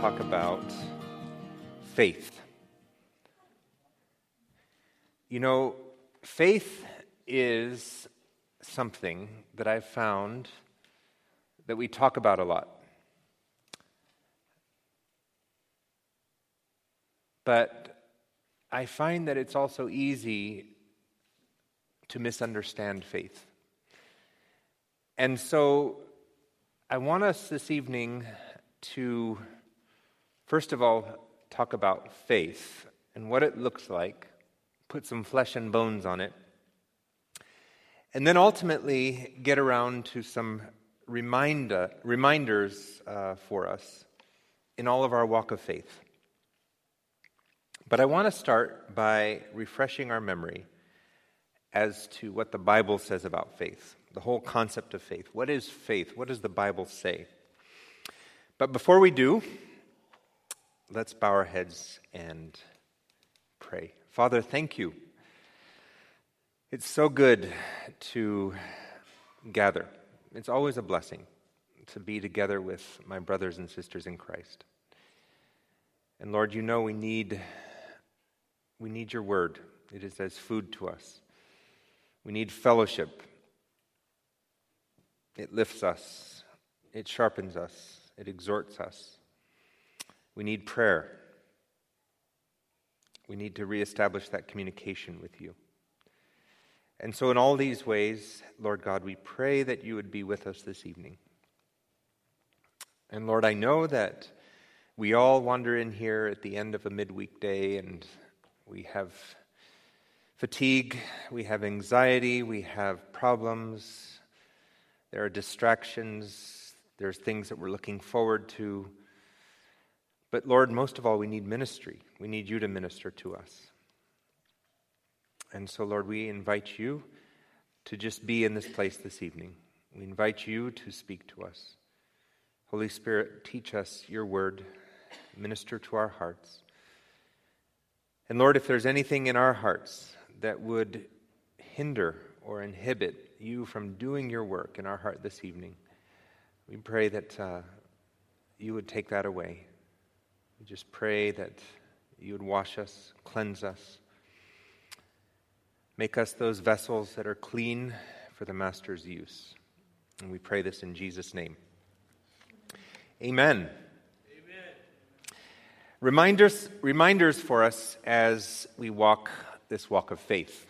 talk about faith. You know, faith is something that I've found that we talk about a lot. But I find that it's also easy to misunderstand faith. And so I want us this evening to, first of all, talk about faith and what it looks like, put some flesh and bones on it, and then ultimately get around to some reminder, reminders uh, for us in all of our walk of faith. But I want to start by refreshing our memory as to what the Bible says about faith, the whole concept of faith. What is faith? What does the Bible say? But before we do, let's bow our heads and pray. Father, thank you. It's so good to gather. It's always a blessing to be together with my brothers and sisters in Christ. And Lord, you know we need we need your word. It is as food to us. We need fellowship. It lifts us. It sharpens us. It exhorts us. We need prayer. We need to reestablish that communication with you. And so, in all these ways, Lord God, we pray that you would be with us this evening. And Lord, I know that we all wander in here at the end of a midweek day and we have fatigue, we have anxiety, we have problems, there are distractions, there's things that we're looking forward to. But Lord, most of all, we need ministry. We need you to minister to us. And so, Lord, we invite you to just be in this place this evening. We invite you to speak to us. Holy Spirit, teach us your word, minister to our hearts. And Lord, if there's anything in our hearts that would hinder or inhibit you from doing your work in our heart this evening, we pray that uh, you would take that away. We just pray that you would wash us, cleanse us, make us those vessels that are clean for the Master's use. And we pray this in Jesus' name. Amen. Amen. Reminders, reminders for us as we walk this walk of faith.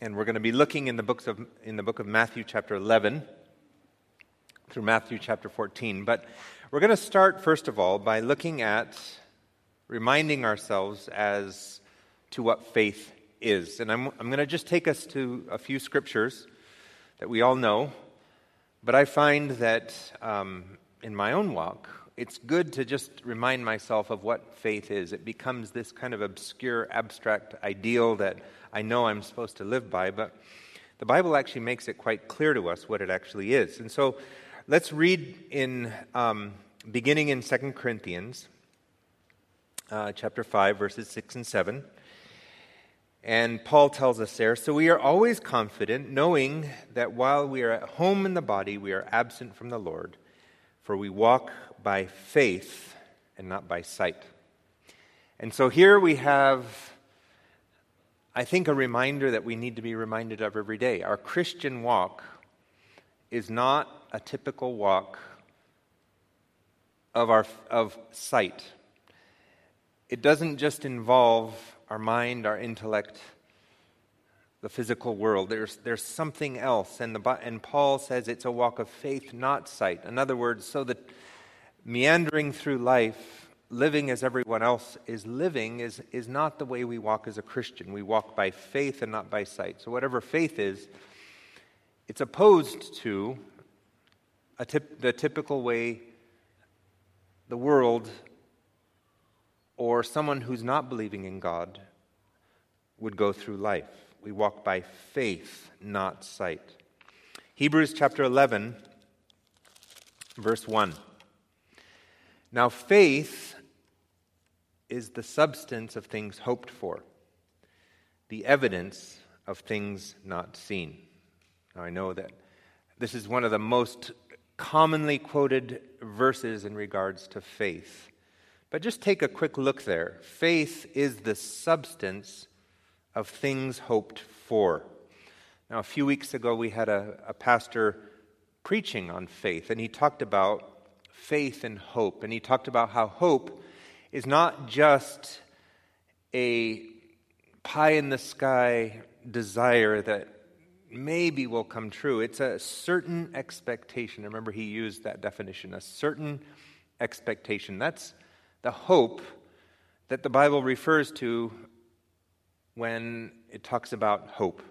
And we're going to be looking in the, books of, in the book of Matthew, chapter 11, through Matthew, chapter 14. But we're going to start, first of all, by looking at reminding ourselves as to what faith is. And I'm, I'm going to just take us to a few scriptures that we all know. But I find that um, in my own walk, it's good to just remind myself of what faith is. It becomes this kind of obscure, abstract ideal that I know I'm supposed to live by, but the Bible actually makes it quite clear to us what it actually is. And so let's read in, um, beginning in 2 Corinthians uh, chapter 5, verses 6 and 7. And Paul tells us there, so we are always confident, knowing that while we are at home in the body, we are absent from the Lord, for we walk by faith and not by sight. And so here we have, I think, a reminder that we need to be reminded of every day. Our Christian walk is not a typical walk of, our, of sight. It doesn't just involve our mind, our intellect, the physical world. There's, there's something else. And, the, and Paul says it's a walk of faith, not sight. In other words, so that meandering through life, living as everyone else is living, is, is not the way we walk as a Christian. We walk by faith and not by sight. So, whatever faith is, it's opposed to tip, the typical way the world or someone who's not believing in God would go through life. We walk by faith, not sight. Hebrews chapter 11, verse 1. Now, faith is the substance of things hoped for, the evidence of things not seen. Now, I know that this is one of the most commonly quoted verses in regards to faith. But just take a quick look there. Faith is the substance of things hoped for. Now, a few weeks ago, we had a, a pastor preaching on faith, and he talked about faith and hope. And he talked about how hope is not just a pie in the sky desire that maybe will come true. It's a certain expectation. Remember, he used that definition a certain expectation. That's the hope that the Bible refers to when it talks about hope.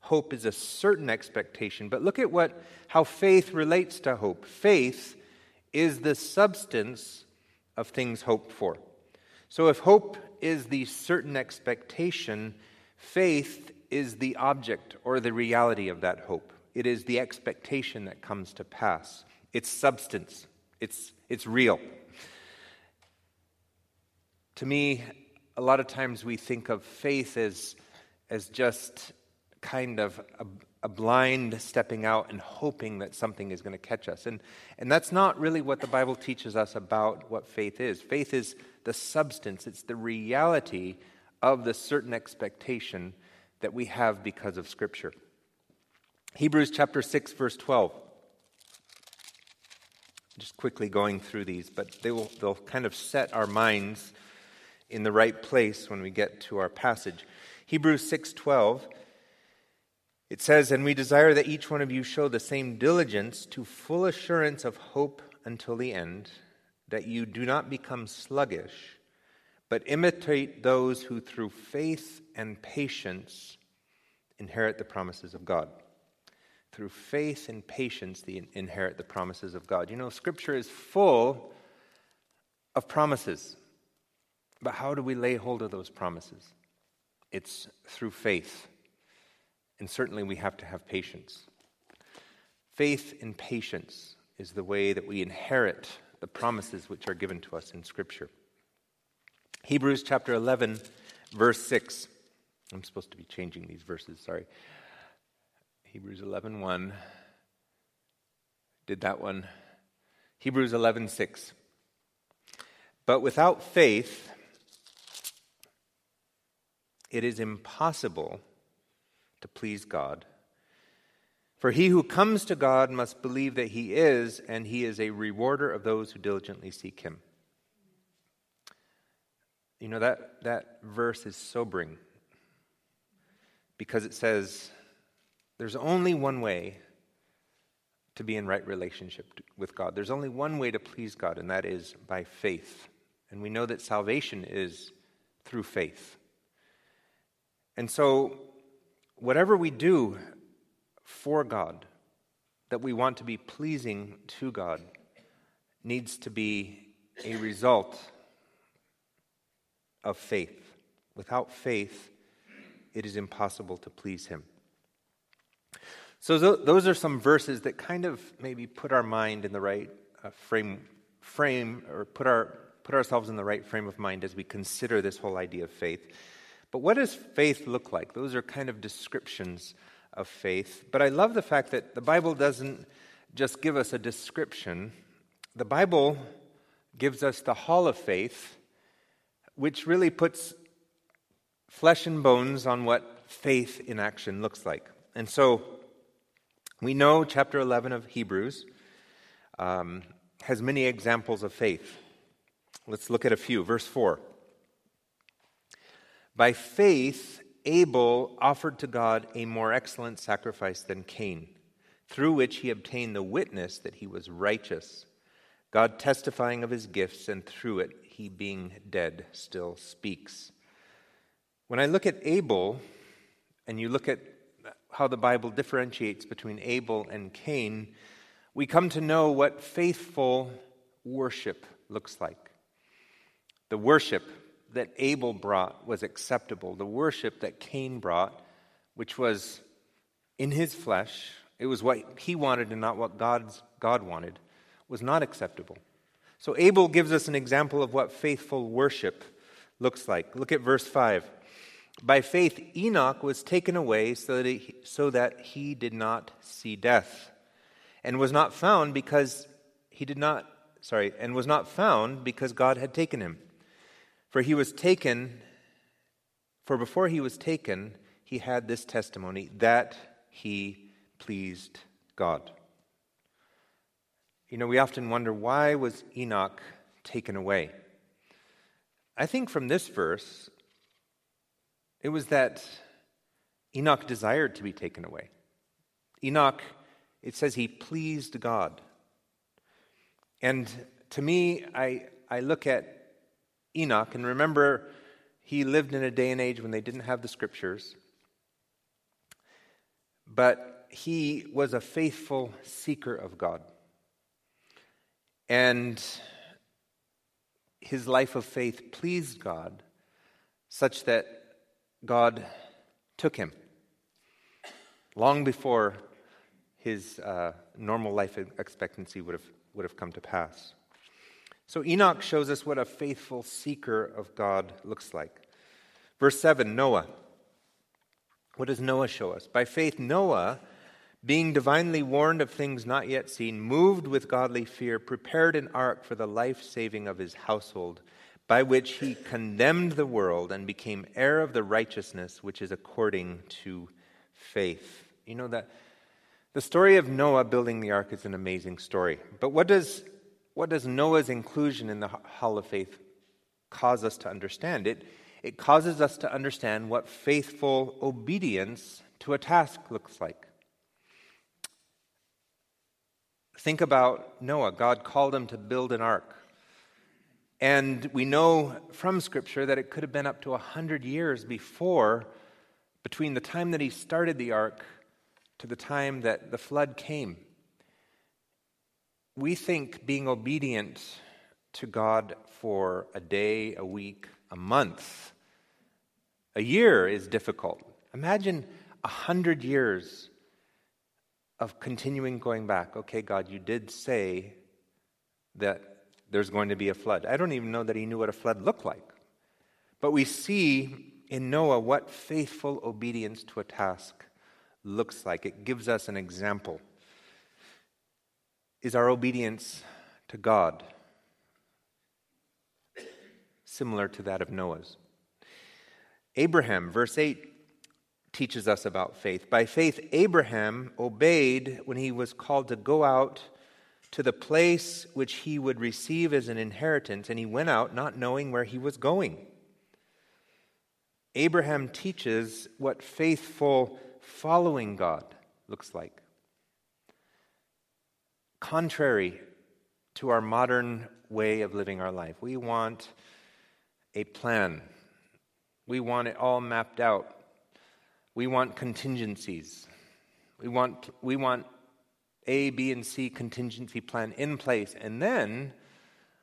Hope is a certain expectation, but look at what how faith relates to hope. Faith is the substance of things hoped for. So if hope is the certain expectation, faith is the object or the reality of that hope. It is the expectation that comes to pass. It's substance. It's, it's real. To me, a lot of times we think of faith as, as just kind of a, a blind stepping out and hoping that something is going to catch us. And, and that's not really what the Bible teaches us about what faith is. Faith is the substance, it's the reality of the certain expectation that we have because of Scripture. Hebrews chapter 6, verse 12. Just quickly going through these, but they will, they'll kind of set our minds in the right place when we get to our passage. Hebrews 6:12 it says, "And we desire that each one of you show the same diligence to full assurance of hope until the end, that you do not become sluggish, but imitate those who through faith and patience inherit the promises of God." Through faith and patience, they inherit the promises of God. You know, Scripture is full of promises. But how do we lay hold of those promises? It's through faith. And certainly we have to have patience. Faith and patience is the way that we inherit the promises which are given to us in Scripture. Hebrews chapter 11, verse 6. I'm supposed to be changing these verses, sorry. Hebrews 11, 1. Did that one. Hebrews 11, 6. But without faith, it is impossible to please God. For he who comes to God must believe that he is, and he is a rewarder of those who diligently seek him. You know, that, that verse is sobering because it says there's only one way to be in right relationship with God. There's only one way to please God, and that is by faith. And we know that salvation is through faith. And so, whatever we do for God, that we want to be pleasing to God, needs to be a result of faith. Without faith, it is impossible to please Him. So, those are some verses that kind of maybe put our mind in the right uh, frame, frame, or put, our, put ourselves in the right frame of mind as we consider this whole idea of faith. But what does faith look like? Those are kind of descriptions of faith. But I love the fact that the Bible doesn't just give us a description, the Bible gives us the hall of faith, which really puts flesh and bones on what faith in action looks like. And so we know chapter 11 of Hebrews um, has many examples of faith. Let's look at a few. Verse 4. By faith, Abel offered to God a more excellent sacrifice than Cain, through which he obtained the witness that he was righteous, God testifying of his gifts, and through it, he being dead still speaks. When I look at Abel, and you look at how the Bible differentiates between Abel and Cain, we come to know what faithful worship looks like. The worship that Abel brought was acceptable. The worship that Cain brought, which was in his flesh, it was what he wanted and not what God's, God wanted, was not acceptable. So Abel gives us an example of what faithful worship looks like. Look at verse 5. By faith, Enoch was taken away so that, he, so that he did not see death, and was not found because he did not sorry, and was not found because God had taken him. For he was taken, for before he was taken, he had this testimony that he pleased God. You know, we often wonder why was Enoch taken away? I think from this verse, it was that Enoch desired to be taken away. Enoch, it says he pleased God. And to me, I, I look at Enoch and remember he lived in a day and age when they didn't have the scriptures. But he was a faithful seeker of God. And his life of faith pleased God such that God took him long before his uh, normal life expectancy would have, would have come to pass. So Enoch shows us what a faithful seeker of God looks like. Verse 7 Noah. What does Noah show us? By faith, Noah, being divinely warned of things not yet seen, moved with godly fear, prepared an ark for the life saving of his household, by which he condemned the world and became heir of the righteousness which is according to faith. You know that the story of Noah building the ark is an amazing story. But what does, what does Noah's inclusion in the Hall of Faith cause us to understand? It, it causes us to understand what faithful obedience to a task looks like. Think about Noah. God called him to build an ark. And we know from Scripture that it could have been up to 100 years before, between the time that he started the ark to the time that the flood came. We think being obedient to God for a day, a week, a month, a year is difficult. Imagine a hundred years of continuing going back. Okay, God, you did say that there's going to be a flood. I don't even know that he knew what a flood looked like. But we see in Noah what faithful obedience to a task looks like. It gives us an example. Is our obedience to God similar to that of Noah's? Abraham, verse 8, teaches us about faith. By faith, Abraham obeyed when he was called to go out to the place which he would receive as an inheritance, and he went out not knowing where he was going. Abraham teaches what faithful following God looks like. Contrary to our modern way of living our life, we want a plan, we want it all mapped out, we want contingencies, we want, we want A, B, and C contingency plan in place, and then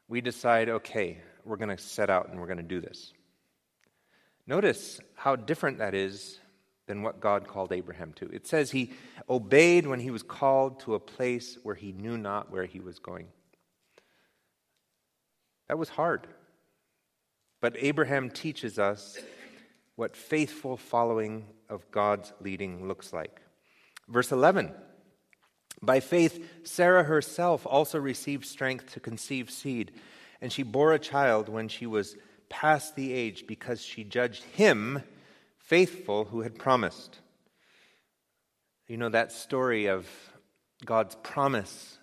we decide, okay, we're going to set out and we're going to do this. Notice how different that is than what God called Abraham to. It says he obeyed when he was called to a place where he knew not where he was going. That was hard. But Abraham teaches us what faithful following of God's leading looks like. Verse 11 By faith, Sarah herself also received strength to conceive seed, and she bore a child when she was past the age because she judged him faithful who had promised. You know that story of God's promise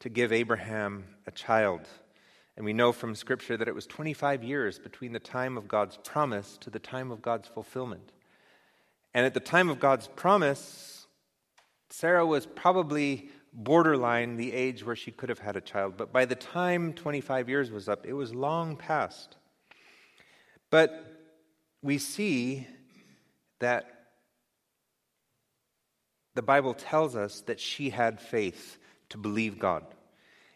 to give Abraham a child. And we know from Scripture that it was 25 years between the time of God's promise to the time of God's fulfillment. And at the time of God's promise, Sarah was probably borderline the age where she could have had a child. But by the time 25 years was up, it was long past. But we see that the Bible tells us that she had faith to believe God.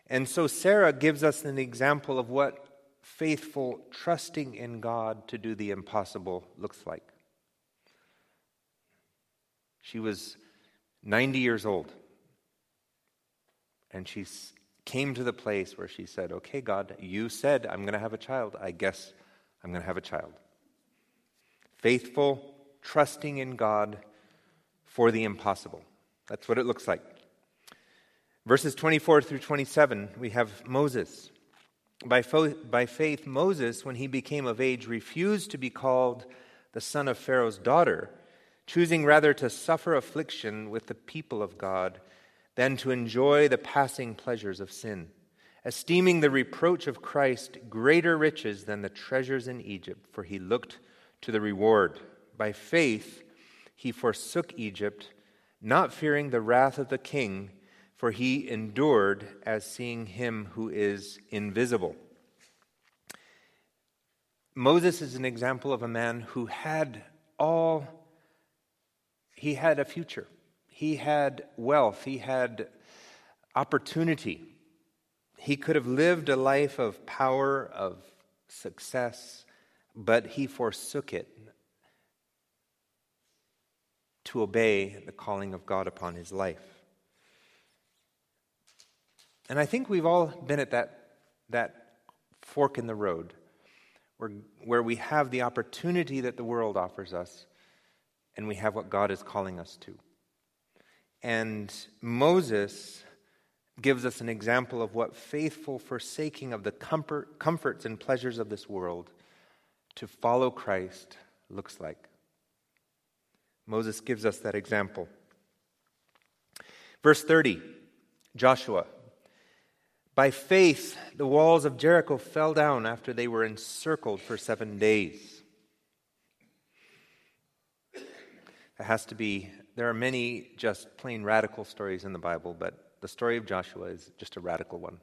And so Sarah gives us an example of what faithful trusting in God to do the impossible looks like. She was 90 years old. And she came to the place where she said, Okay, God, you said I'm going to have a child. I guess I'm going to have a child. Faithful trusting in God for the impossible. That's what it looks like. Verses 24 through 27, we have Moses. By, fo- by faith, Moses, when he became of age, refused to be called the son of Pharaoh's daughter, choosing rather to suffer affliction with the people of God than to enjoy the passing pleasures of sin, esteeming the reproach of Christ greater riches than the treasures in Egypt, for he looked to the reward. By faith, he forsook Egypt, not fearing the wrath of the king for he endured as seeing him who is invisible. Moses is an example of a man who had all, he had a future. He had wealth. He had opportunity. He could have lived a life of power, of success, but he forsook it to obey the calling of God upon his life. And I think we've all been at that, that fork in the road where, where we have the opportunity that the world offers us and we have what God is calling us to. And Moses gives us an example of what faithful forsaking of the comfort, comforts and pleasures of this world to follow Christ looks like. Moses gives us that example. Verse 30, Joshua. By faith, the walls of Jericho fell down after they were encircled for seven days. It has to be, there are many just plain radical stories in the Bible, but the story of Joshua is just a radical one.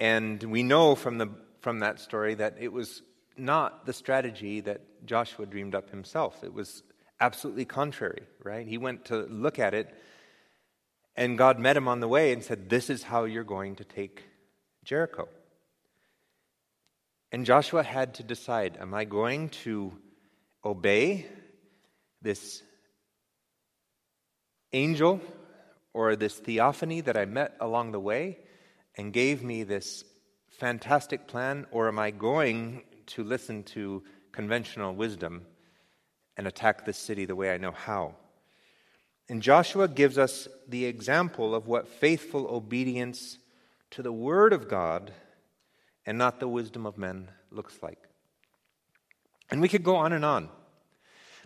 And we know from, the, from that story that it was not the strategy that Joshua dreamed up himself. It was absolutely contrary, right? He went to look at it and God met him on the way and said, This is how you're going to take Jericho. And Joshua had to decide Am I going to obey this angel or this theophany that I met along the way and gave me this fantastic plan, or am I going to listen to conventional wisdom and attack this city the way I know how? And Joshua gives us the example of what faithful obedience to the Word of God and not the wisdom of men looks like. And we could go on and on.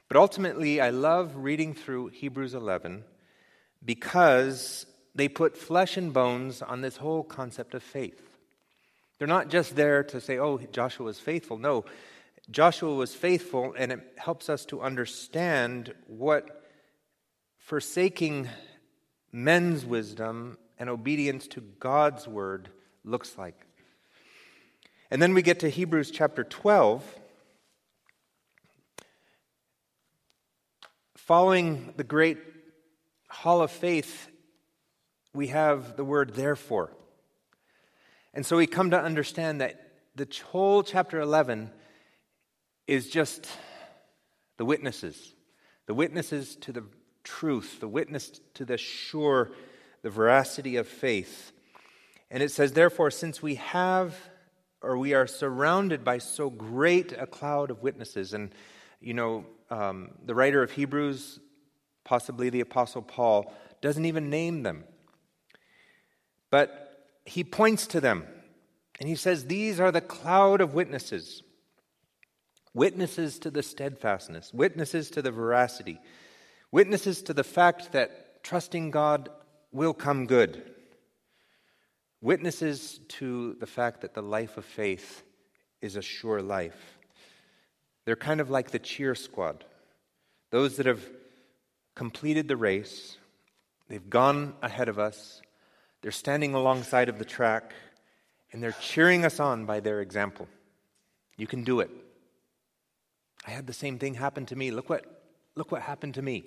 But ultimately, I love reading through Hebrews 11 because they put flesh and bones on this whole concept of faith. They're not just there to say, oh, Joshua was faithful. No, Joshua was faithful, and it helps us to understand what forsaking men's wisdom and obedience to God's word looks like. And then we get to Hebrews chapter 12. Following the great hall of faith, we have the word therefore. And so we come to understand that the whole chapter 11 is just the witnesses, the witnesses to the truth, the witness to the sure, the veracity of faith. And it says, therefore, since we have or we are surrounded by so great a cloud of witnesses, and you know, um, the writer of Hebrews, possibly the Apostle Paul, doesn't even name them. But he points to them and he says, These are the cloud of witnesses witnesses to the steadfastness, witnesses to the veracity, Witnesses to the fact that trusting God will come good. Witnesses to the fact that the life of faith is a sure life. They're kind of like the cheer squad. Those that have completed the race, they've gone ahead of us, they're standing alongside of the track, and they're cheering us on by their example. You can do it. I had the same thing happen to me. Look what, look what happened to me.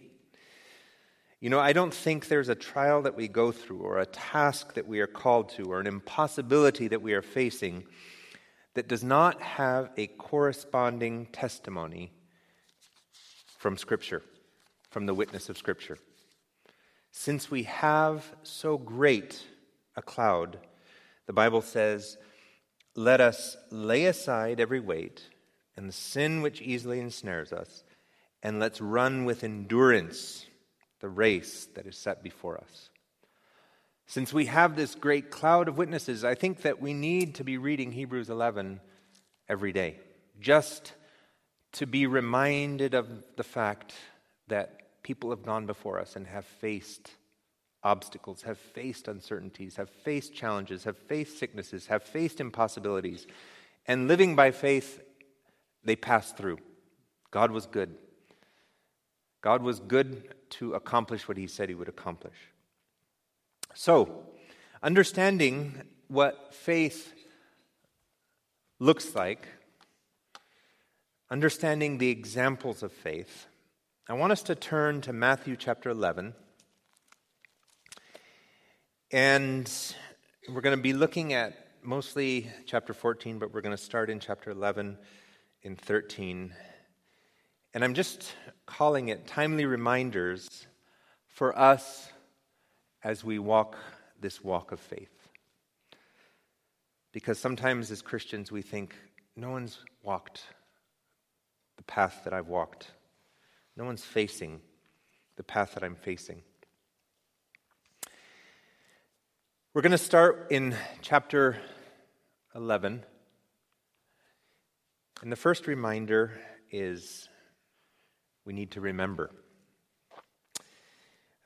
You know, I don't think there's a trial that we go through, or a task that we are called to, or an impossibility that we are facing that does not have a corresponding testimony from Scripture, from the witness of Scripture. Since we have so great a cloud, the Bible says, let us lay aside every weight and the sin which easily ensnares us, and let's run with endurance the race that is set before us. Since we have this great cloud of witnesses, I think that we need to be reading Hebrews 11 every day, just to be reminded of the fact that people have gone before us and have faced obstacles, have faced uncertainties, have faced challenges, have faced sicknesses, have faced impossibilities. And living by faith, they passed through. God was good. God was good to accomplish what he said he would accomplish. So, understanding what faith looks like, understanding the examples of faith, I want us to turn to Matthew chapter 11. And we're going to be looking at mostly chapter 14, but we're going to start in chapter 11 in 13. And I'm just calling it timely reminders for us as we walk this walk of faith. Because sometimes as Christians we think, no one's walked the path that I've walked, no one's facing the path that I'm facing. We're going to start in chapter 11. And the first reminder is we need to remember.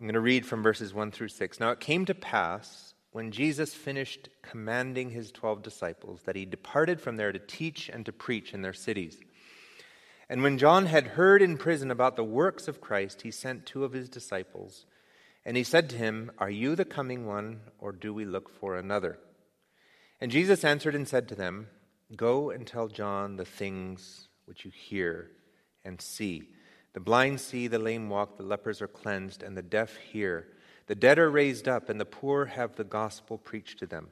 I'm going to read from verses 1 through 6. Now it came to pass when Jesus finished commanding his 12 disciples that he departed from there to teach and to preach in their cities. And when John had heard in prison about the works of Christ, he sent two of his disciples. And he said to him, Are you the coming one, or do we look for another? And Jesus answered and said to them, Go and tell John the things which you hear and see. The blind see, the lame walk, the lepers are cleansed, and the deaf hear. The dead are raised up, and the poor have the gospel preached to them.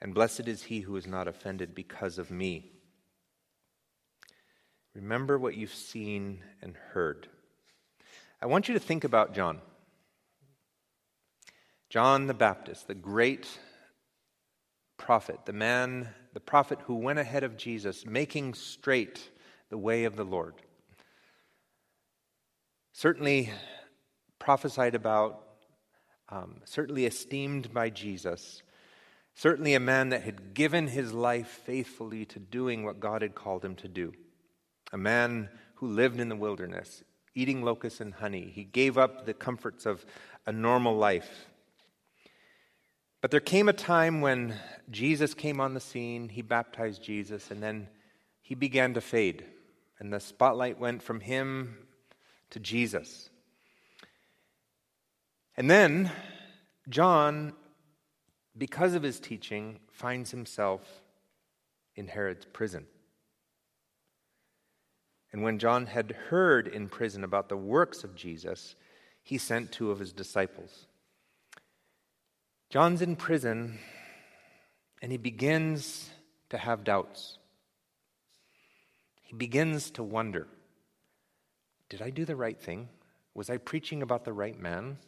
And blessed is he who is not offended because of me. Remember what you've seen and heard. I want you to think about John. John the Baptist, the great prophet, the man, the prophet who went ahead of Jesus, making straight the way of the Lord certainly prophesied about, um, certainly esteemed by Jesus, certainly a man that had given his life faithfully to doing what God had called him to do, a man who lived in the wilderness, eating locusts and honey. He gave up the comforts of a normal life. But there came a time when Jesus came on the scene, he baptized Jesus, and then he began to fade. And the spotlight went from him to Jesus. And then John, because of his teaching, finds himself in Herod's prison. And when John had heard in prison about the works of Jesus, he sent two of his disciples. John's in prison and he begins to have doubts. He begins to wonder. Did I do the right thing? Was I preaching about the right man?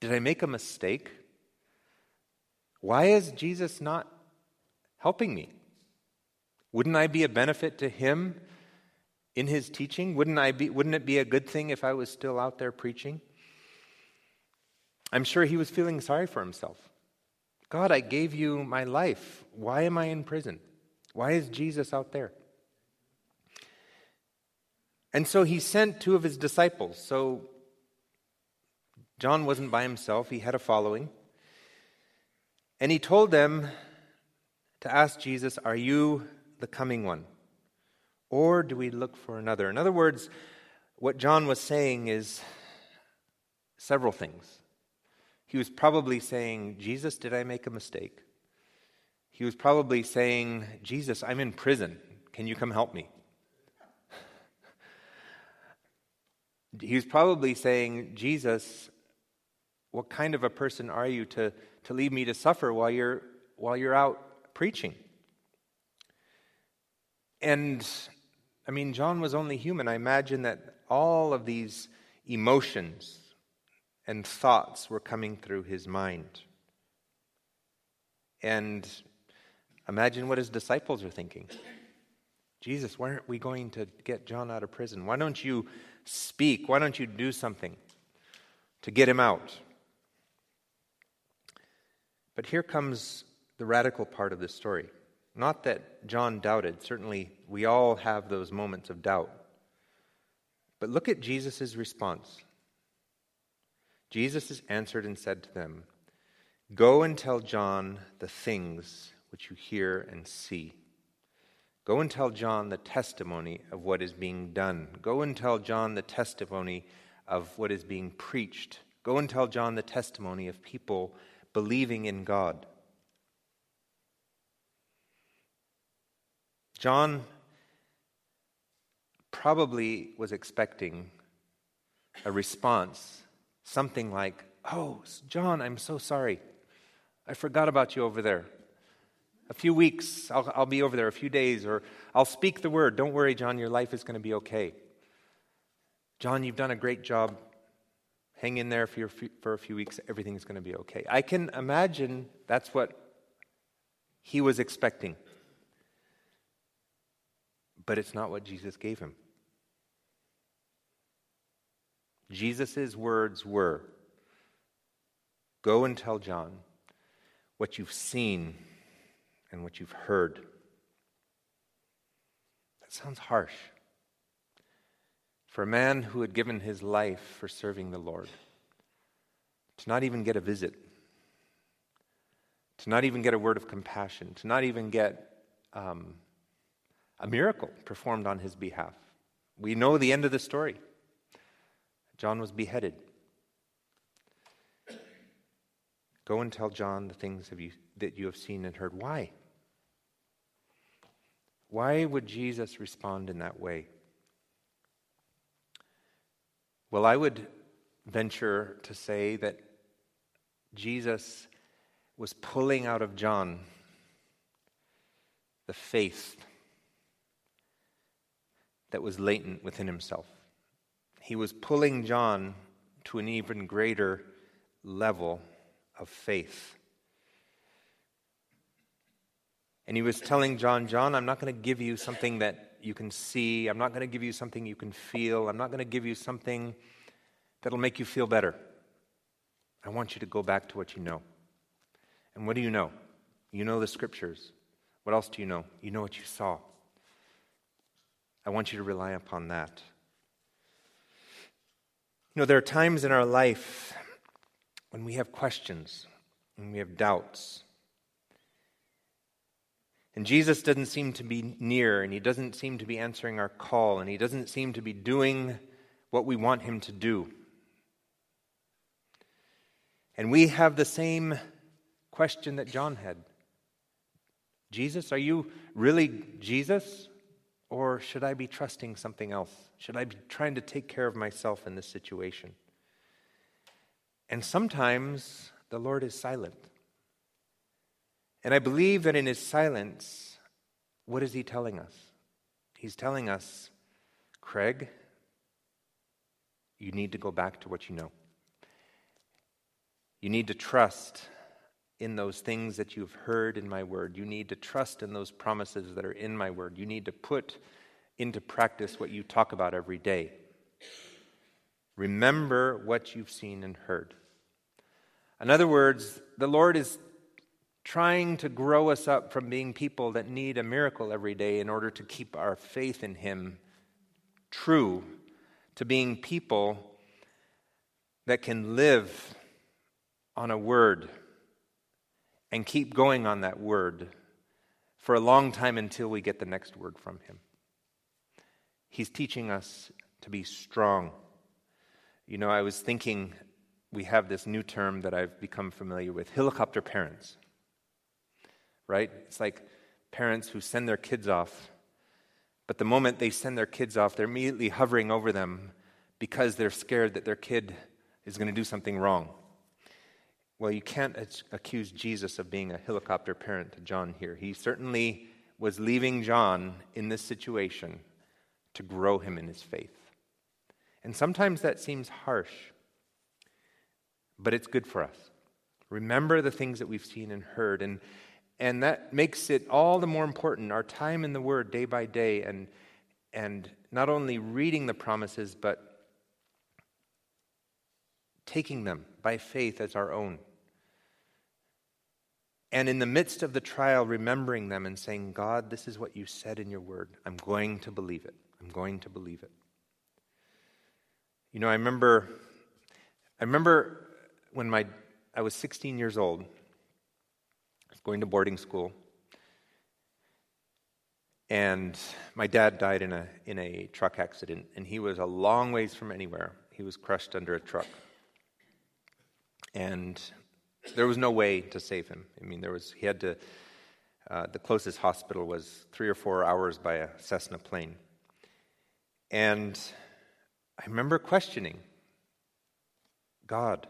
Did I make a mistake? Why is Jesus not helping me? Wouldn't I be a benefit to him in his teaching? Wouldn't, I be, wouldn't it be a good thing if I was still out there preaching? I'm sure he was feeling sorry for himself. God, I gave you my life. Why am I in prison? Why is Jesus out there? And so he sent two of his disciples. So John wasn't by himself, he had a following. And he told them to ask Jesus, Are you the coming one? Or do we look for another? In other words, what John was saying is several things. He was probably saying, Jesus, did I make a mistake? He was probably saying, Jesus, I'm in prison. Can you come help me? He was probably saying, Jesus, what kind of a person are you to, to leave me to suffer while you're, while you're out preaching? And I mean, John was only human. I imagine that all of these emotions and thoughts were coming through his mind. And imagine what his disciples are thinking. Jesus, why aren't we going to get John out of prison? Why don't you speak? Why don't you do something to get him out? But here comes the radical part of this story. Not that John doubted, certainly we all have those moments of doubt. But look at Jesus' response. Jesus has answered and said to them, Go and tell John the things which you hear and see. Go and tell John the testimony of what is being done. Go and tell John the testimony of what is being preached. Go and tell John the testimony of people believing in God. John probably was expecting a response, something like, Oh, John, I'm so sorry. I forgot about you over there. A few weeks, I'll, I'll be over there, a few days, or I'll speak the word. Don't worry, John, your life is going to be okay. John, you've done a great job. Hang in there for, your, for a few weeks. Everything's going to be okay. I can imagine that's what he was expecting. But it's not what Jesus gave him. Jesus' words were Go and tell John what you've seen and what you've heard. That sounds harsh. For a man who had given his life for serving the Lord, to not even get a visit, to not even get a word of compassion, to not even get um, a miracle performed on his behalf. We know the end of the story. John was beheaded. Go and tell John the things you, that you have seen and heard. Why? Why would Jesus respond in that way? Well, I would venture to say that Jesus was pulling out of John the faith that was latent within himself. He was pulling John to an even greater level of faith. And he was telling John, John, I'm not going to give you something that you can see. I'm not going to give you something you can feel. I'm not going to give you something that'll make you feel better. I want you to go back to what you know. And what do you know? You know the scriptures. What else do you know? You know what you saw. I want you to rely upon that. You know, there are times in our life when we have questions and we have doubts. And Jesus doesn't seem to be near, and he doesn't seem to be answering our call, and he doesn't seem to be doing what we want him to do. And we have the same question that John had Jesus, are you really Jesus? Or should I be trusting something else? Should I be trying to take care of myself in this situation? And sometimes the Lord is silent. And I believe that in his silence, what is he telling us? He's telling us, Craig, you need to go back to what you know. You need to trust in those things that you've heard in my word. You need to trust in those promises that are in my word. You need to put into practice what you talk about every day. Remember what you've seen and heard. In other words, the Lord is trying to grow us up from being people that need a miracle every day in order to keep our faith in Him true, to being people that can live on a word and keep going on that word for a long time until we get the next word from Him. He's teaching us to be strong. You know, I was thinking we have this new term that I've become familiar with helicopter parents. Right? It's like parents who send their kids off, but the moment they send their kids off, they're immediately hovering over them because they're scared that their kid is going to do something wrong. Well, you can't accuse Jesus of being a helicopter parent to John here. He certainly was leaving John in this situation to grow him in his faith. And sometimes that seems harsh, but it's good for us. Remember the things that we've seen and heard, and, and that makes it all the more important our time in the Word day by day, and, and not only reading the promises, but taking them by faith as our own. And in the midst of the trial, remembering them and saying, God, this is what you said in your word. I'm going to believe it. I'm going to believe it. You know, I remember, I remember when my, I was 16 years old, I was going to boarding school, and my dad died in a, in a truck accident, and he was a long ways from anywhere. He was crushed under a truck. And there was no way to save him. I mean, there was, he had to, uh, the closest hospital was three or four hours by a Cessna plane. And I remember questioning God,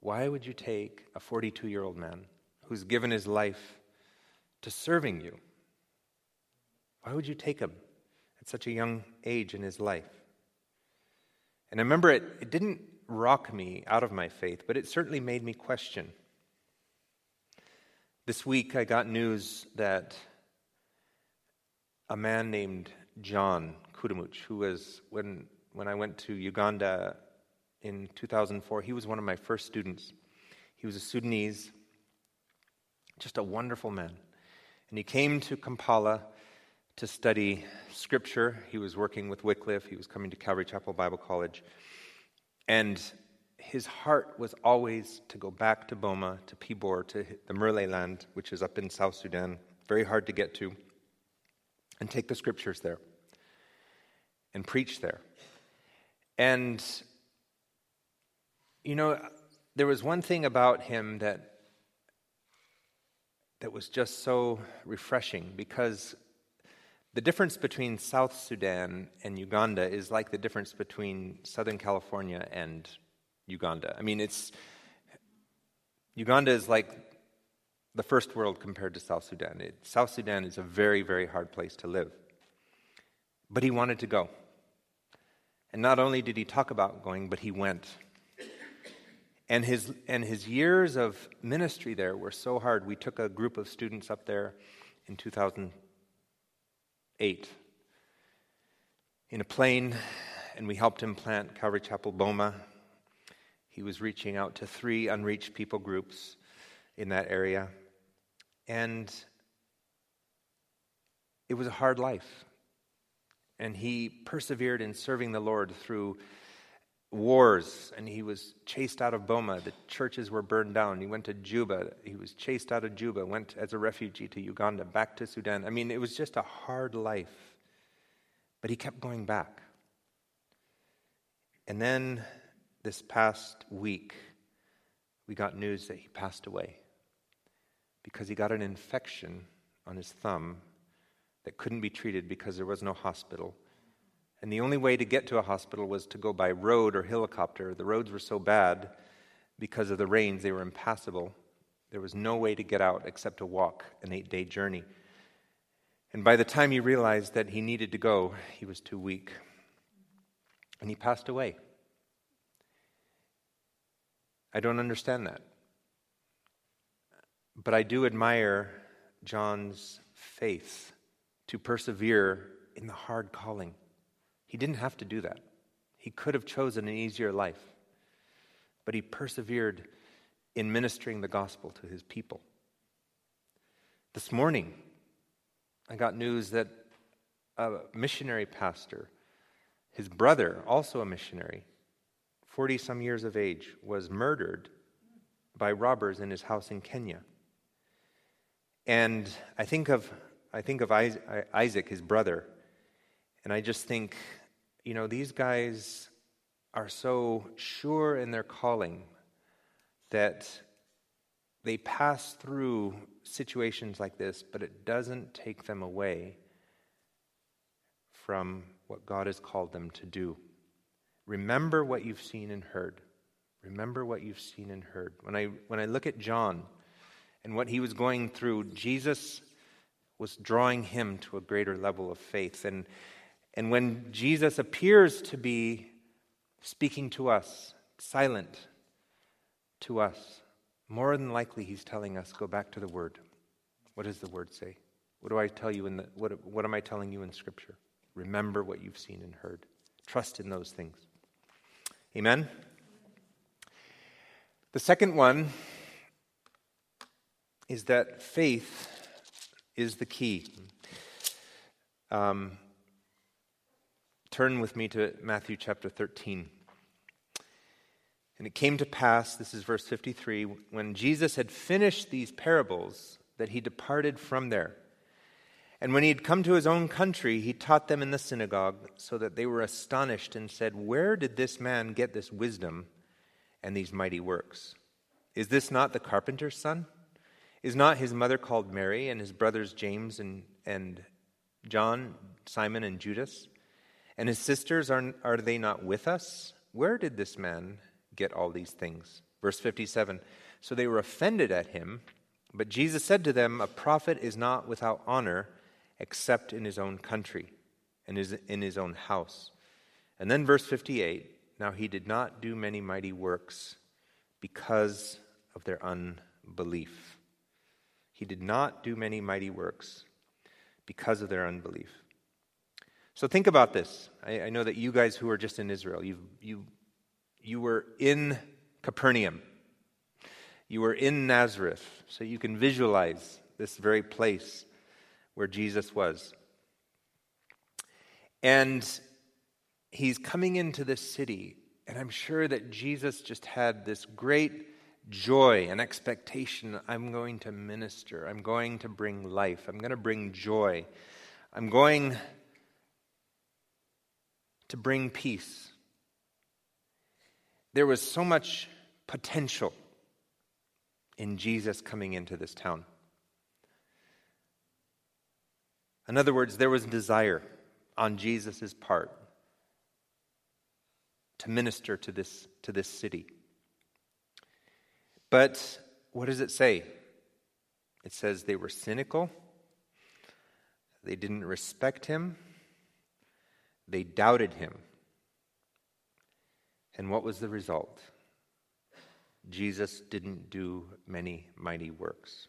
why would you take a 42 year old man who's given his life to serving you? Why would you take him at such a young age in his life? And I remember it, it didn't rock me out of my faith, but it certainly made me question. This week I got news that a man named John Kudamuch, who was, when, when I went to Uganda in 2004, he was one of my first students. He was a Sudanese, just a wonderful man. And he came to Kampala to study scripture. He was working with Wycliffe, he was coming to Calvary Chapel Bible College. And his heart was always to go back to Boma, to Pibor, to the Murle land, which is up in South Sudan, very hard to get to, and take the scriptures there and preach there. And, you know, there was one thing about him that that was just so refreshing because the difference between South Sudan and Uganda is like the difference between Southern California and Uganda. I mean, it's Uganda is like the first world compared to South Sudan. It, South Sudan is a very, very hard place to live. But he wanted to go. And not only did he talk about going, but he went. And his, and his years of ministry there were so hard. We took a group of students up there in 2008 in a plane, and we helped him plant Calvary Chapel Boma. He was reaching out to three unreached people groups in that area. And it was a hard life. And he persevered in serving the Lord through wars, and he was chased out of Boma. The churches were burned down. He went to Juba. He was chased out of Juba, went as a refugee to Uganda, back to Sudan. I mean, it was just a hard life. But he kept going back. And then this past week, we got news that he passed away because he got an infection on his thumb that couldn't be treated because there was no hospital. And the only way to get to a hospital was to go by road or helicopter. The roads were so bad because of the rains, they were impassable. There was no way to get out except to walk an eight day journey. And by the time he realized that he needed to go, he was too weak. And he passed away. I don't understand that. But I do admire John's faith to persevere in the hard calling. He didn't have to do that. He could have chosen an easier life, but he persevered in ministering the gospel to his people. This morning, I got news that a missionary pastor, his brother, also a missionary, 40 some years of age, was murdered by robbers in his house in Kenya. And I think of, I think of Isaac, his brother, and I just think you know, these guys are so sure in their calling that they pass through situations like this, but it doesn't take them away from what God has called them to do. Remember what you've seen and heard. Remember what you've seen and heard. When I, when I look at John and what he was going through, Jesus was drawing him to a greater level of faith. And and when Jesus appears to be speaking to us, silent to us, more than likely he's telling us, go back to the Word. What does the Word say? What do I tell you in the, what, what am I telling you in Scripture? Remember what you've seen and heard. Trust in those things. Amen? The second one is that faith is the key. Um, turn with me to Matthew chapter 13. And it came to pass, this is verse 53, when Jesus had finished these parables, that he departed from there. And when he had come to his own country, he taught them in the synagogue, so that they were astonished and said, Where did this man get this wisdom and these mighty works? Is this not the carpenter's son? Is not his mother called Mary, and his brothers James and, and John, Simon and Judas? And his sisters, are, are they not with us? Where did this man get all these things? Verse 57 So they were offended at him, but Jesus said to them, A prophet is not without honor except in his own country and is in his own house. And then verse 58 Now he did not do many mighty works because of their unbelief. He did not do many mighty works because of their unbelief. So think about this. I, I know that you guys who are just in Israel, you you, you were in Capernaum. You were in Nazareth, so you can visualize this very place where Jesus was. And he's coming into this city, and I'm sure that Jesus just had this great joy and expectation. I'm going to minister, I'm going to bring life, I'm going to bring joy, I'm going to bring peace. There was so much potential in Jesus coming into this town. In other words, there was desire on Jesus' part to minister to this, to this city. But what does it say? It says they were cynical, they didn't respect him, they doubted him. And what was the result? Jesus didn't do many mighty works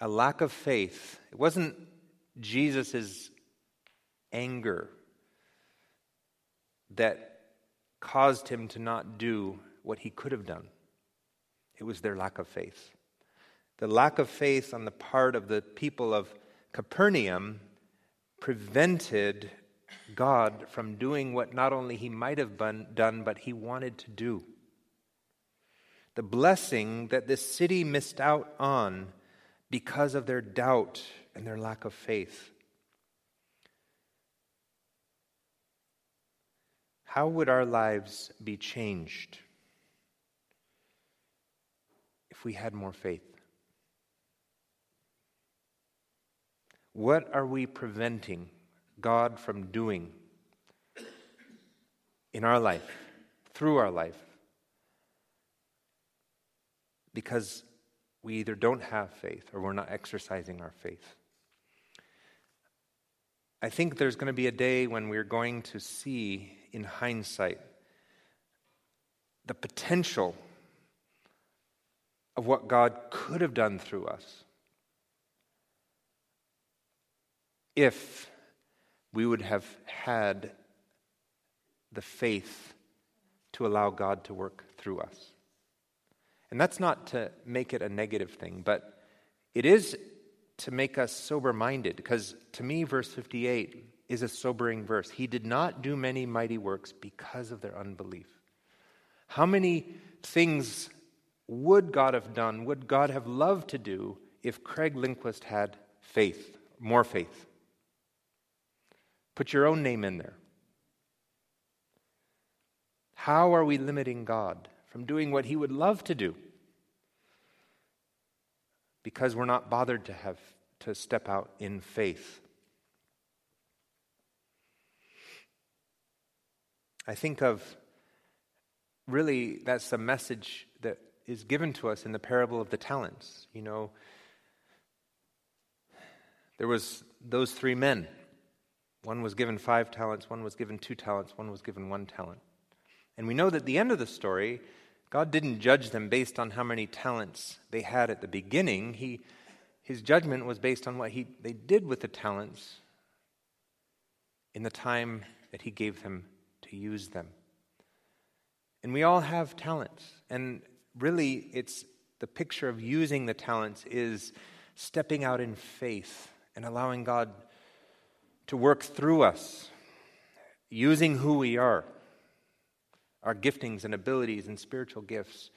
a lack of faith. It wasn't Jesus' anger that caused him to not do what he could have done, it was their lack of faith. The lack of faith on the part of the people of Capernaum prevented God from doing what not only he might have done, but he wanted to do. The blessing that this city missed out on because of their doubt and their lack of faith. How would our lives be changed we had more faith? What are we preventing God from doing in our life, through our life? Because we either don't have faith or we're not exercising our faith. I think there's going to be a day when we're going to see, in hindsight, the potential of what God could have done through us if we would have had the faith to allow God to work through us. And that's not to make it a negative thing, but it is to make us sober minded, because to me, verse 58 is a sobering verse. He did not do many mighty works because of their unbelief. How many things would God have done, would God have loved to do if Craig Lindquist had faith, more faith? Put your own name in there. How are we limiting God from doing what He would love to do? because we're not bothered to have to step out in faith. I think of really that's the message is given to us in the parable of the talents. You know, there was those three men. One was given five talents, one was given two talents, one was given one talent. And we know that the end of the story God didn't judge them based on how many talents they had at the beginning. He, his judgment was based on what he, they did with the talents in the time that he gave them to use them. And we all have talents. And really, it's the picture of using the talents is stepping out in faith and allowing God to work through us, using who we are, our giftings and abilities and spiritual gifts,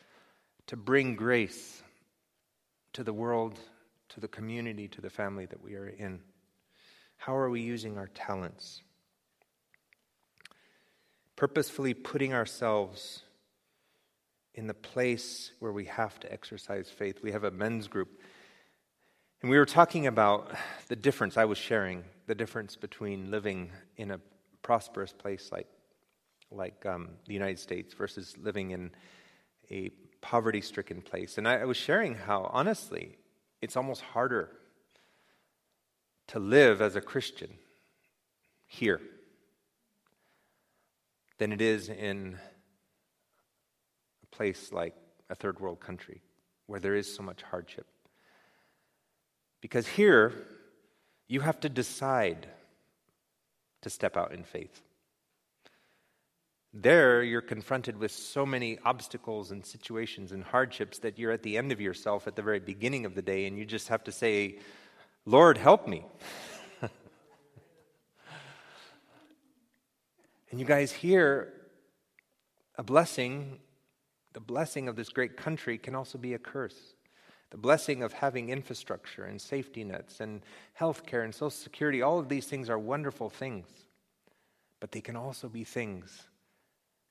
to bring grace to the world, to the community, to the family that we are in. How are we using our talents? Purposefully putting ourselves in the place where we have to exercise faith. We have a men's group. And we were talking about the difference, I was sharing the difference between living in a prosperous place like, like um, the United States versus living in a poverty stricken place. And I, I was sharing how, honestly, it's almost harder to live as a Christian here than it is in place like a third world country where there is so much hardship. Because here, you have to decide to step out in faith. There, you're confronted with so many obstacles and situations and hardships that you're at the end of yourself at the very beginning of the day, and you just have to say, Lord, help me. and you guys hear a blessing, the blessing of this great country can also be a curse. The blessing of having infrastructure and safety nets and health care and social security, all of these things are wonderful things. But they can also be things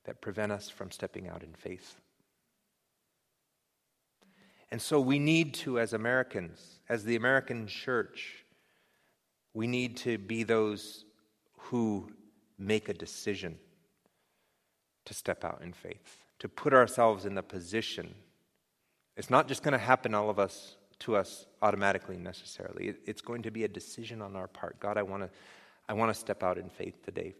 that prevent us from stepping out in faith. And so we need to, as Americans, as the American church, we need to be those who make a decision to step out in faith, to put ourselves in the position. It's not just going to happen all of us to us automatically necessarily. It's going to be a decision on our part. God, I want to I want to step out in faith today.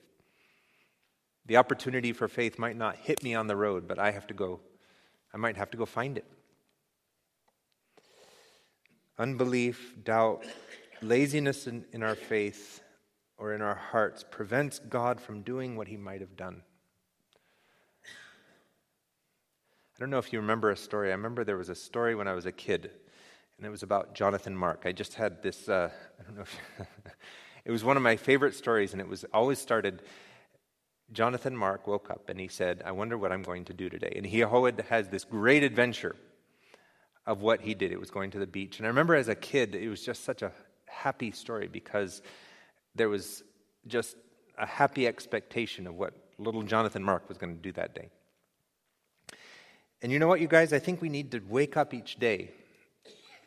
The opportunity for faith might not hit me on the road, but I have to go. I might have to go find it. Unbelief, doubt, laziness in, in our faith or in our hearts prevents God from doing what he might have done. I don't know if you remember a story. I remember there was a story when I was a kid, and it was about Jonathan Mark. I just had this, uh, I don't know if, it was one of my favorite stories, and it was always started. Jonathan Mark woke up and he said, I wonder what I'm going to do today. And he has this great adventure of what he did. It was going to the beach. And I remember as a kid, it was just such a happy story because there was just a happy expectation of what little Jonathan Mark was going to do that day. And you know what, you guys? I think we need to wake up each day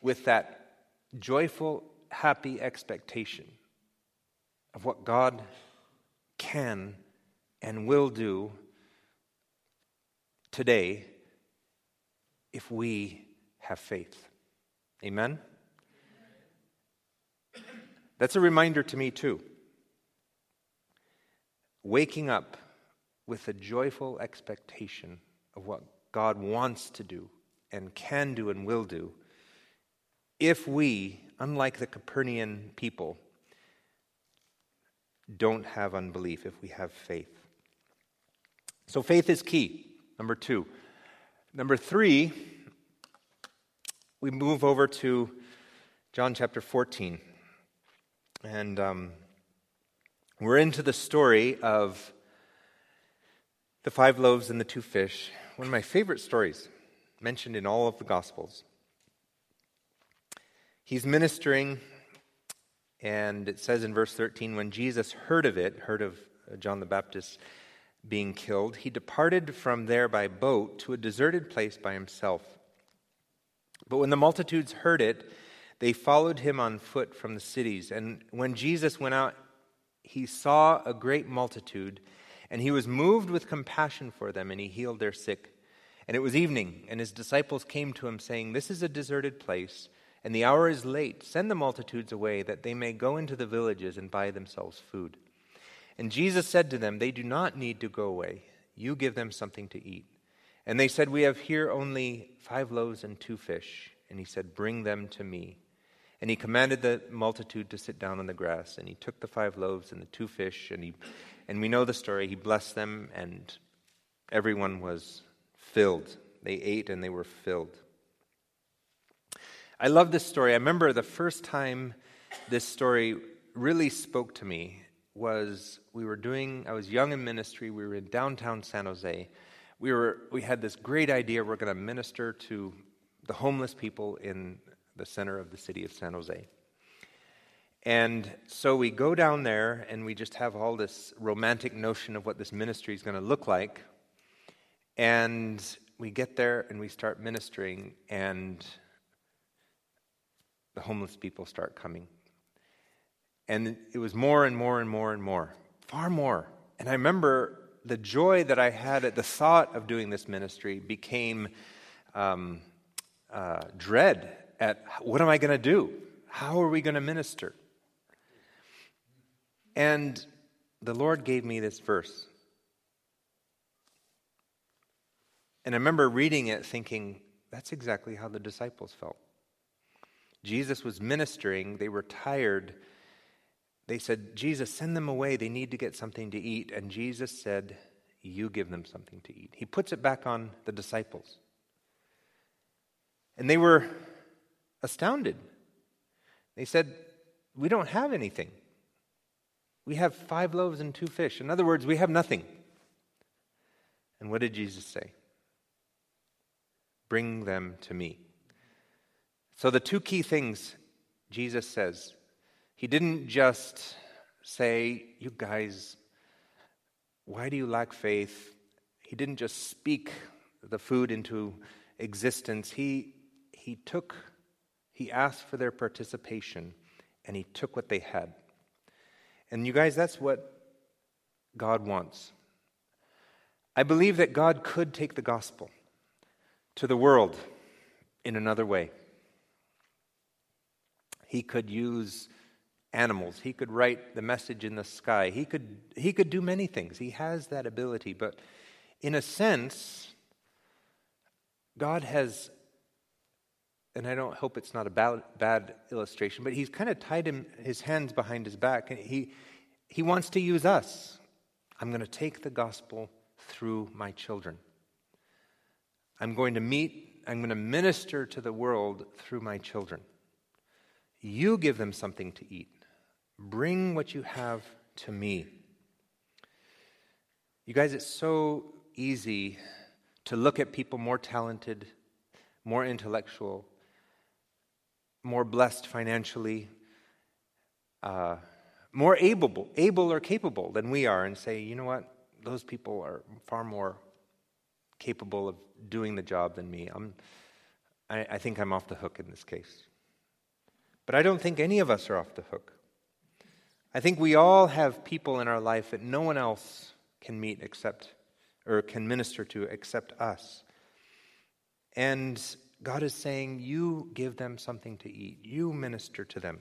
with that joyful, happy expectation of what God can and will do today if we have faith. Amen? That's a reminder to me, too. Waking up with a joyful expectation of what God wants to do and can do and will do if we, unlike the Capernaum people, don't have unbelief, if we have faith. So faith is key, number two. Number three, we move over to John chapter 14. And um, we're into the story of the five loaves and the two fish, one of my favorite stories mentioned in all of the Gospels. He's ministering, and it says in verse 13 when Jesus heard of it, heard of uh, John the Baptist being killed, he departed from there by boat to a deserted place by himself. But when the multitudes heard it, they followed him on foot from the cities. And when Jesus went out, he saw a great multitude, and he was moved with compassion for them, and he healed their sick. And it was evening, and his disciples came to him, saying, This is a deserted place, and the hour is late. Send the multitudes away, that they may go into the villages and buy themselves food. And Jesus said to them, They do not need to go away. You give them something to eat. And they said, We have here only five loaves and two fish. And he said, Bring them to me. And he commanded the multitude to sit down on the grass. And he took the five loaves and the two fish, and, he, and we know the story. He blessed them, and everyone was filled. They ate and they were filled. I love this story. I remember the first time this story really spoke to me was we were doing, I was young in ministry, we were in downtown San Jose. We, were, we had this great idea we're going to minister to the homeless people in the center of the city of San Jose. And so we go down there and we just have all this romantic notion of what this ministry is going to look like. And we get there and we start ministering, and the homeless people start coming. And it was more and more and more and more, far more. And I remember the joy that I had at the thought of doing this ministry became um, uh, dread at what am I going to do? How are we going to minister? And the Lord gave me this verse. And I remember reading it thinking, that's exactly how the disciples felt. Jesus was ministering, they were tired. They said, Jesus, send them away. They need to get something to eat. And Jesus said, You give them something to eat. He puts it back on the disciples. And they were astounded. They said, We don't have anything. We have five loaves and two fish. In other words, we have nothing. And what did Jesus say? Bring them to me. So, the two key things Jesus says, he didn't just say, You guys, why do you lack faith? He didn't just speak the food into existence. He, he took, he asked for their participation, and he took what they had. And you guys, that's what God wants. I believe that God could take the gospel to the world in another way. He could use animals. He could write the message in the sky. He could, he could do many things. He has that ability. But in a sense, God has, and I don't hope it's not a bad, bad illustration, but he's kind of tied him, his hands behind his back. And he, he wants to use us. I'm going to take the gospel through my children. I'm going to meet, I'm going to minister to the world through my children. You give them something to eat. Bring what you have to me. You guys, it's so easy to look at people more talented, more intellectual, more blessed financially, uh, more able, able or capable than we are, and say, you know what, those people are far more capable of doing the job than me. I'm, I, I think I'm off the hook in this case. But I don't think any of us are off the hook. I think we all have people in our life that no one else can meet except, or can minister to except us. And God is saying, You give them something to eat, you minister to them.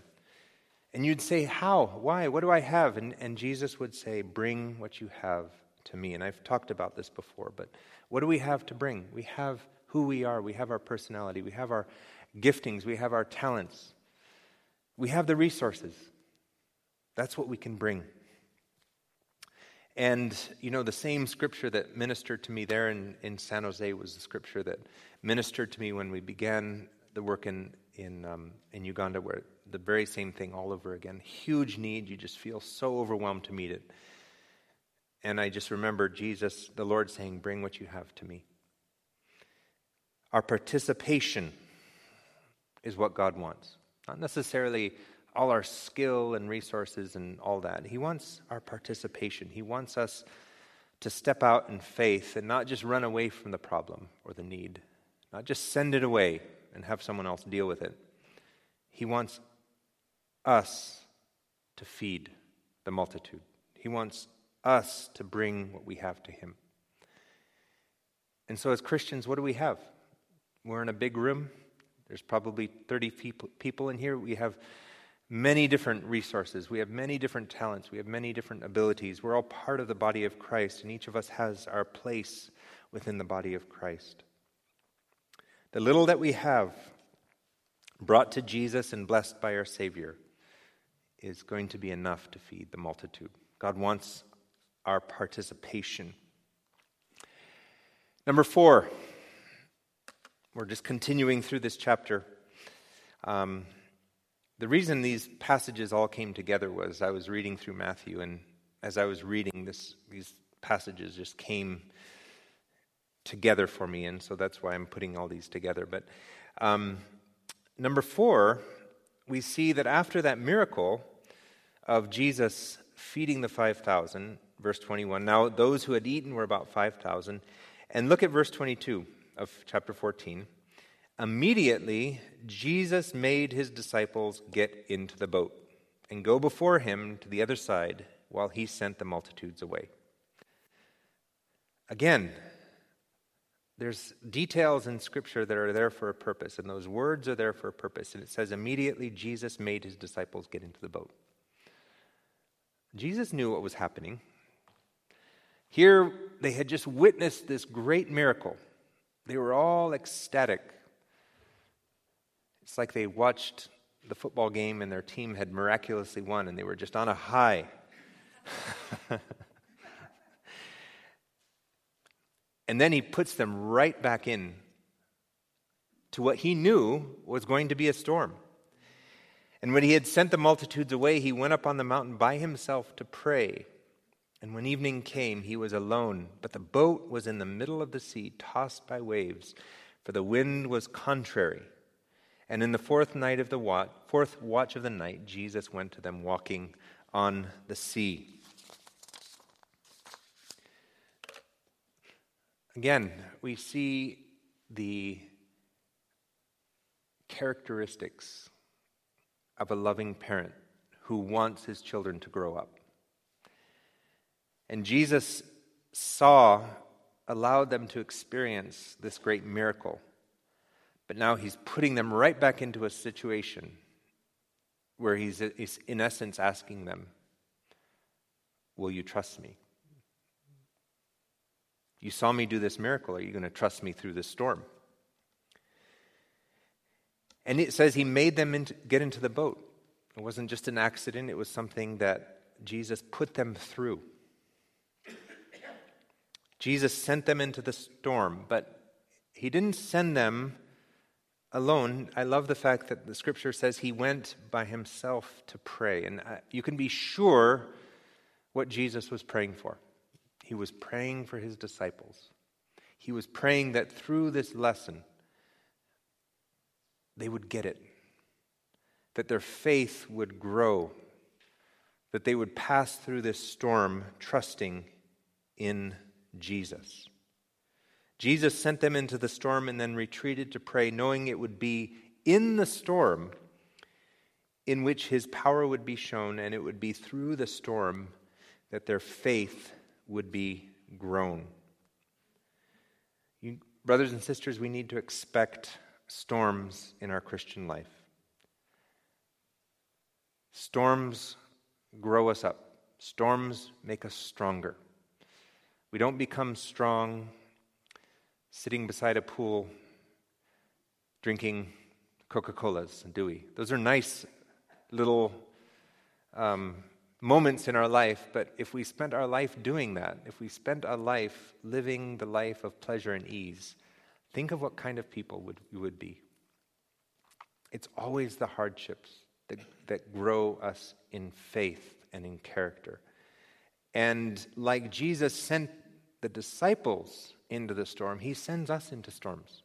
And you'd say, How? Why? What do I have? And, and Jesus would say, Bring what you have to me. And I've talked about this before, but what do we have to bring? We have who we are, we have our personality, we have our giftings, we have our talents. We have the resources. That's what we can bring. And, you know, the same scripture that ministered to me there in, in San Jose was the scripture that ministered to me when we began the work in, in, um, in Uganda, where the very same thing all over again. Huge need. You just feel so overwhelmed to meet it. And I just remember Jesus, the Lord, saying, Bring what you have to me. Our participation is what God wants. Not necessarily all our skill and resources and all that. He wants our participation. He wants us to step out in faith and not just run away from the problem or the need, not just send it away and have someone else deal with it. He wants us to feed the multitude. He wants us to bring what we have to Him. And so, as Christians, what do we have? We're in a big room. There's probably 30 people in here. We have many different resources. We have many different talents. We have many different abilities. We're all part of the body of Christ, and each of us has our place within the body of Christ. The little that we have, brought to Jesus and blessed by our Savior, is going to be enough to feed the multitude. God wants our participation. Number four, we're just continuing through this chapter. Um, the reason these passages all came together was I was reading through Matthew, and as I was reading, this, these passages just came together for me, and so that's why I'm putting all these together. But um, number four, we see that after that miracle of Jesus feeding the 5,000, verse 21, now those who had eaten were about 5,000. And look at verse 22 of chapter 14. Immediately, Jesus made his disciples get into the boat and go before him to the other side while he sent the multitudes away. Again, there's details in Scripture that are there for a purpose, and those words are there for a purpose. And it says, immediately Jesus made his disciples get into the boat. Jesus knew what was happening. Here, they had just witnessed this great miracle. They were all ecstatic. It's like they watched the football game and their team had miraculously won, and they were just on a high. and then he puts them right back in to what he knew was going to be a storm. And when he had sent the multitudes away, he went up on the mountain by himself to pray. And when evening came, he was alone, but the boat was in the middle of the sea, tossed by waves, for the wind was contrary. And in the fourth night of the watch, fourth watch of the night, Jesus went to them walking on the sea. Again, we see the characteristics of a loving parent who wants his children to grow up. And Jesus saw, allowed them to experience this great miracle. But now he's putting them right back into a situation where he's, in essence, asking them, Will you trust me? You saw me do this miracle. Are you going to trust me through this storm? And it says he made them into, get into the boat. It wasn't just an accident, it was something that Jesus put them through. Jesus sent them into the storm, but he didn't send them alone. I love the fact that the scripture says he went by himself to pray. And uh, you can be sure what Jesus was praying for. He was praying for his disciples. He was praying that through this lesson, they would get it, that their faith would grow, that they would pass through this storm trusting in Jesus. Jesus sent them into the storm and then retreated to pray, knowing it would be in the storm in which his power would be shown, and it would be through the storm that their faith would be grown. You, brothers and sisters, we need to expect storms in our Christian life. Storms grow us up, storms make us stronger. We don't become strong sitting beside a pool drinking Coca Colas, and we? Those are nice little um, moments in our life, but if we spent our life doing that, if we spent our life living the life of pleasure and ease, think of what kind of people would, we would be. It's always the hardships that, that grow us in faith and in character. And like Jesus sent the disciples into the storm, he sends us into storms.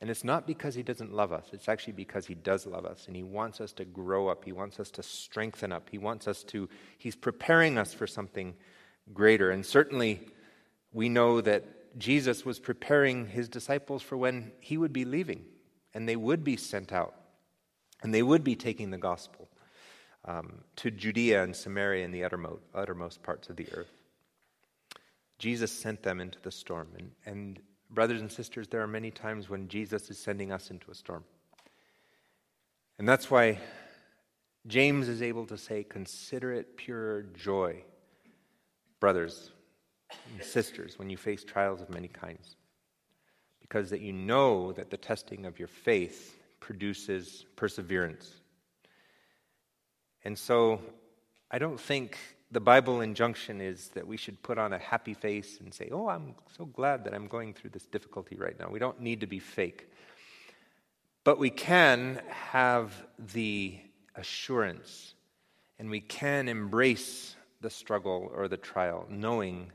And it's not because he doesn't love us, it's actually because he does love us and he wants us to grow up, he wants us to strengthen up, he wants us to, he's preparing us for something greater. And certainly we know that Jesus was preparing his disciples for when he would be leaving and they would be sent out and they would be taking the gospel um, to Judea and Samaria and the uttermost, uttermost parts of the earth. Jesus sent them into the storm. And, and, brothers and sisters, there are many times when Jesus is sending us into a storm. And that's why James is able to say, Consider it pure joy, brothers and sisters, when you face trials of many kinds. Because that you know that the testing of your faith produces perseverance. And so I don't think the Bible injunction is that we should put on a happy face and say, Oh, I'm so glad that I'm going through this difficulty right now. We don't need to be fake. But we can have the assurance and we can embrace the struggle or the trial, knowing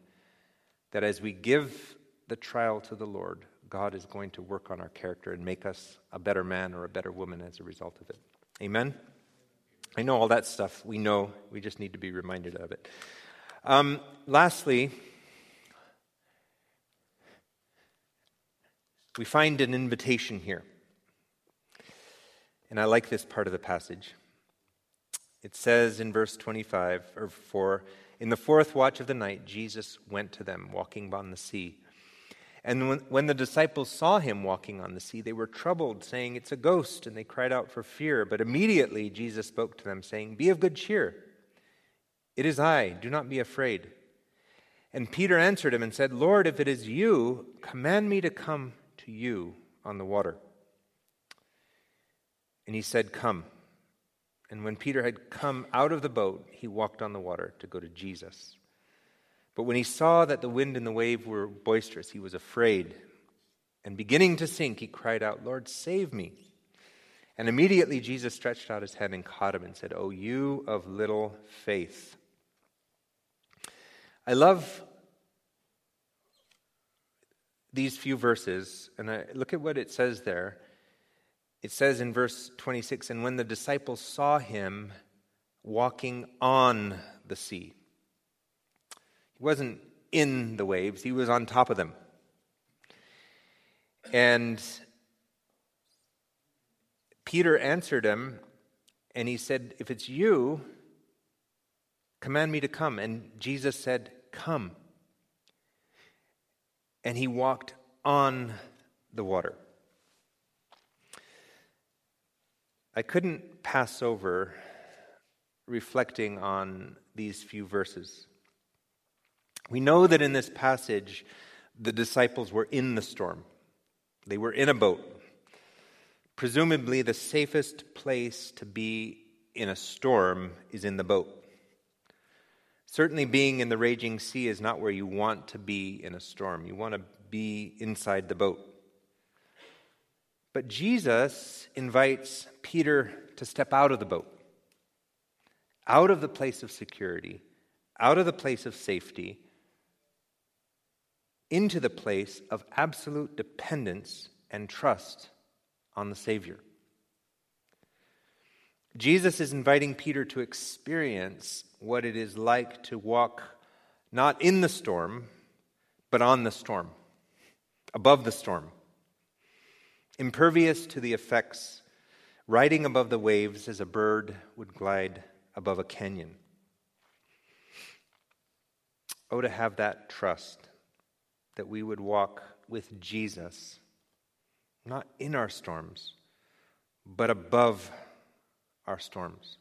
that as we give the trial to the Lord, God is going to work on our character and make us a better man or a better woman as a result of it. Amen? I know all that stuff. We know. We just need to be reminded of it. Um, lastly, we find an invitation here. And I like this part of the passage. It says in verse 25 or 4 In the fourth watch of the night, Jesus went to them, walking on the sea. And when, when, the disciples saw him walking on the sea, they were troubled, saying, It's a ghost, and they cried out for fear. But immediately Jesus spoke to them, saying, Be of good cheer. It is I, do not be afraid. And Peter answered him and said, Lord, if it is you, command me to come to you on the water. And he said, Come. And when Peter had come out of the boat, he walked on the water to go to Jesus. But when he saw that the wind and the wave were boisterous, he was afraid. And beginning to sink, he cried out, Lord, save me. And immediately Jesus stretched out his hand and caught him and said, O you of little faith. I love these few verses, and I look at what it says there. It says in verse 26 And when the disciples saw him walking on the sea, wasn't in the waves, he was on top of them. And Peter answered him, and he said, If it's you, command me to come. And Jesus said, Come. And he walked on the water. I couldn't pass over reflecting on these few verses. We know that in this passage, the disciples were in the storm, they were in a boat. Presumably, the safest place to be in a storm is in the boat. Certainly, being in the raging sea is not where you want to be in a storm. You want to be inside the boat. But Jesus invites Peter to step out of the boat, out of the place of security, out of the place of safety, into the place of absolute dependence and trust on the Savior. Jesus is inviting Peter to experience what it is like to walk not in the storm, but on the storm, above the storm impervious to the effects, riding above the waves as a bird would glide above a canyon. Oh, to have that trust that we would walk with Jesus, not in our storms, but above our storms,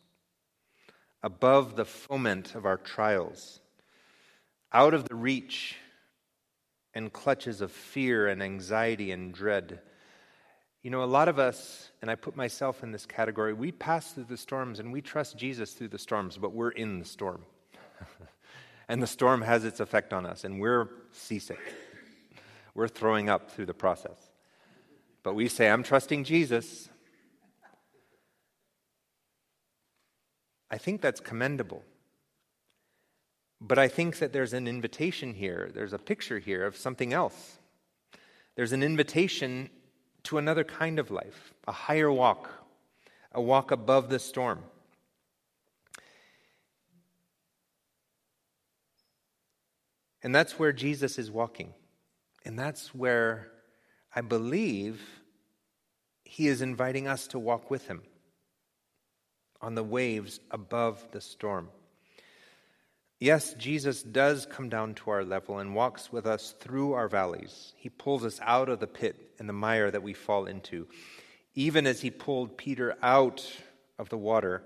above the foment of our trials, out of the reach and clutches of fear and anxiety and dread you know, a lot of us, and I put myself in this category, we pass through the storms and we trust Jesus through the storms, but we're in the storm. and the storm has its effect on us, and we're seasick. We're throwing up through the process. But we say, I'm trusting Jesus. I think that's commendable. But I think that there's an invitation here, there's a picture here of something else. There's an invitation to another kind of life, a higher walk, a walk above the storm. And that's where Jesus is walking. And that's where I believe he is inviting us to walk with him on the waves above the storm. Yes, Jesus does come down to our level and walks with us through our valleys. He pulls us out of the pit and the mire that we fall into. Even as he pulled Peter out of the water,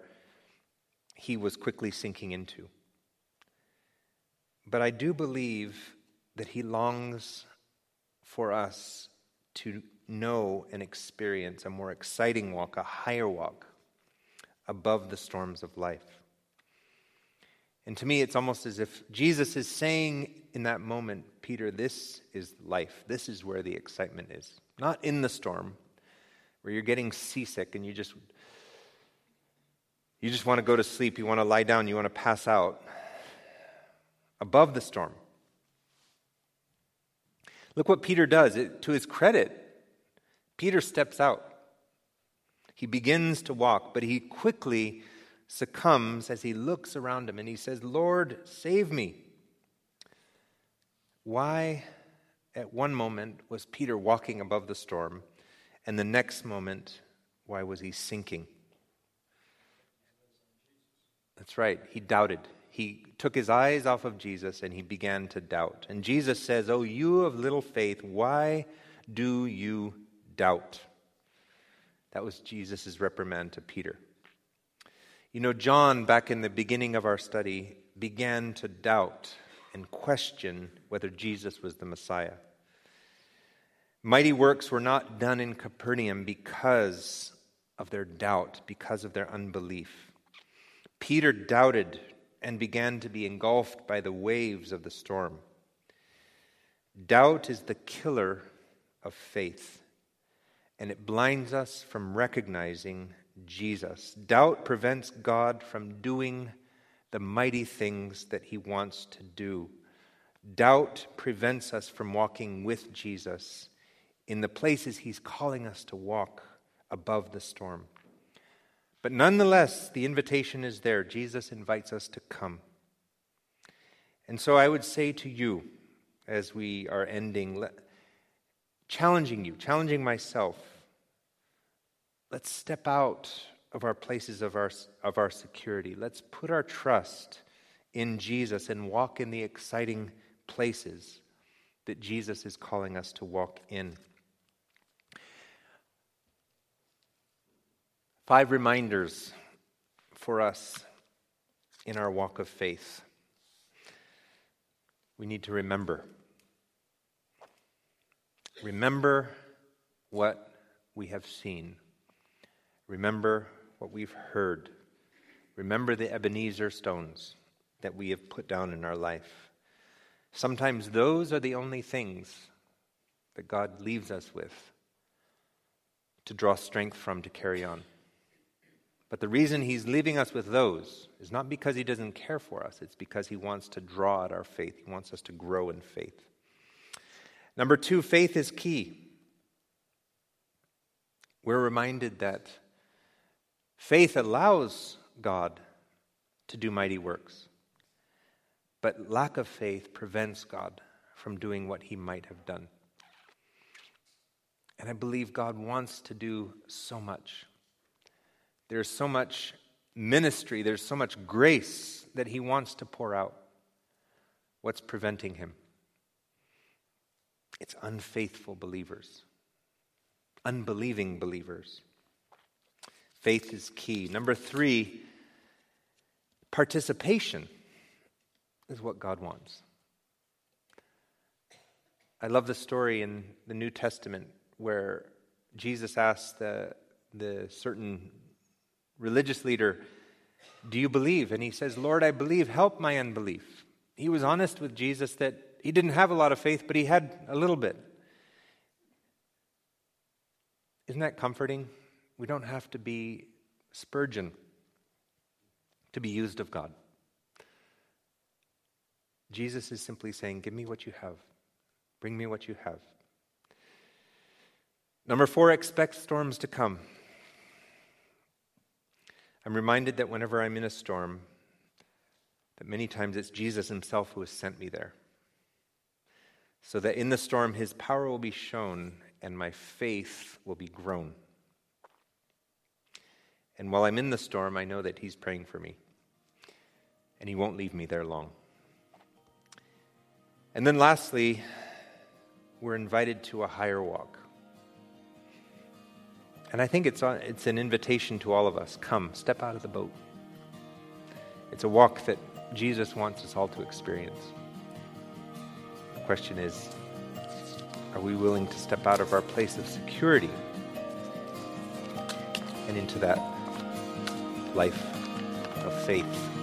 he was quickly sinking into. But I do believe that he longs for us to know and experience a more exciting walk, a higher walk above the storms of life. And to me, it's almost as if Jesus is saying in that moment, Peter, this is life. This is where the excitement is. Not in the storm, where you're getting seasick and you just you just want to go to sleep, you want to lie down, you want to pass out above the storm. Look what Peter does. It, to his credit, Peter steps out. He begins to walk, but he quickly succumbs as he looks around him and he says, Lord, save me. Why, at one moment, was Peter walking above the storm, and the next moment, why was he sinking? That's right, he doubted. He took his eyes off of Jesus and he began to doubt. And Jesus says, Oh, you of little faith, why do you doubt? That was Jesus' reprimand to Peter. You know, John, back in the beginning of our study, began to doubt and question whether Jesus was the Messiah. Mighty works were not done in Capernaum because of their doubt, because of their unbelief. Peter doubted and began to be engulfed by the waves of the storm. Doubt is the killer of faith, and it blinds us from recognizing Jesus. Doubt prevents God from doing the mighty things that he wants to do. Doubt prevents us from walking with Jesus in the places he's calling us to walk above the storm. But nonetheless, the invitation is there. Jesus invites us to come. And so I would say to you, as we are ending, challenging you, challenging myself, let's step out of our places of our, of our security. Let's put our trust in Jesus and walk in the exciting places that Jesus is calling us to walk in. Five reminders for us in our walk of faith. We need to remember. Remember what we have seen. Remember what we've heard. Remember the Ebenezer stones that we have put down in our life. Sometimes those are the only things that God leaves us with to draw strength from to carry on. But the reason He's leaving us with those is not because He doesn't care for us, it's because He wants to draw at our faith. He wants us to grow in faith. Number two, faith is key. We're reminded that Faith allows God to do mighty works, but lack of faith prevents God from doing what he might have done. And I believe God wants to do so much. There's so much ministry, there's so much grace that he wants to pour out. What's preventing him? It's unfaithful believers, unbelieving believers. Faith is key. Number three, participation is what God wants. I love the story in the New Testament where Jesus asked the, the certain religious leader, Do you believe? And he says, Lord, I believe, help my unbelief. He was honest with Jesus that he didn't have a lot of faith, but he had a little bit. Isn't that comforting? We don't have to be Spurgeon to be used of God. Jesus is simply saying, Give me what you have. Bring me what you have. Number four, expect storms to come. I'm reminded that whenever I'm in a storm, that many times it's Jesus himself who has sent me there. So that in the storm, his power will be shown and my faith will be grown. And while I'm in the storm, I know that He's praying for me. And He won't leave me there long. And then lastly, we're invited to a higher walk. And I think it's, it's an invitation to all of us come, step out of the boat. It's a walk that Jesus wants us all to experience. The question is are we willing to step out of our place of security and into that life of faith.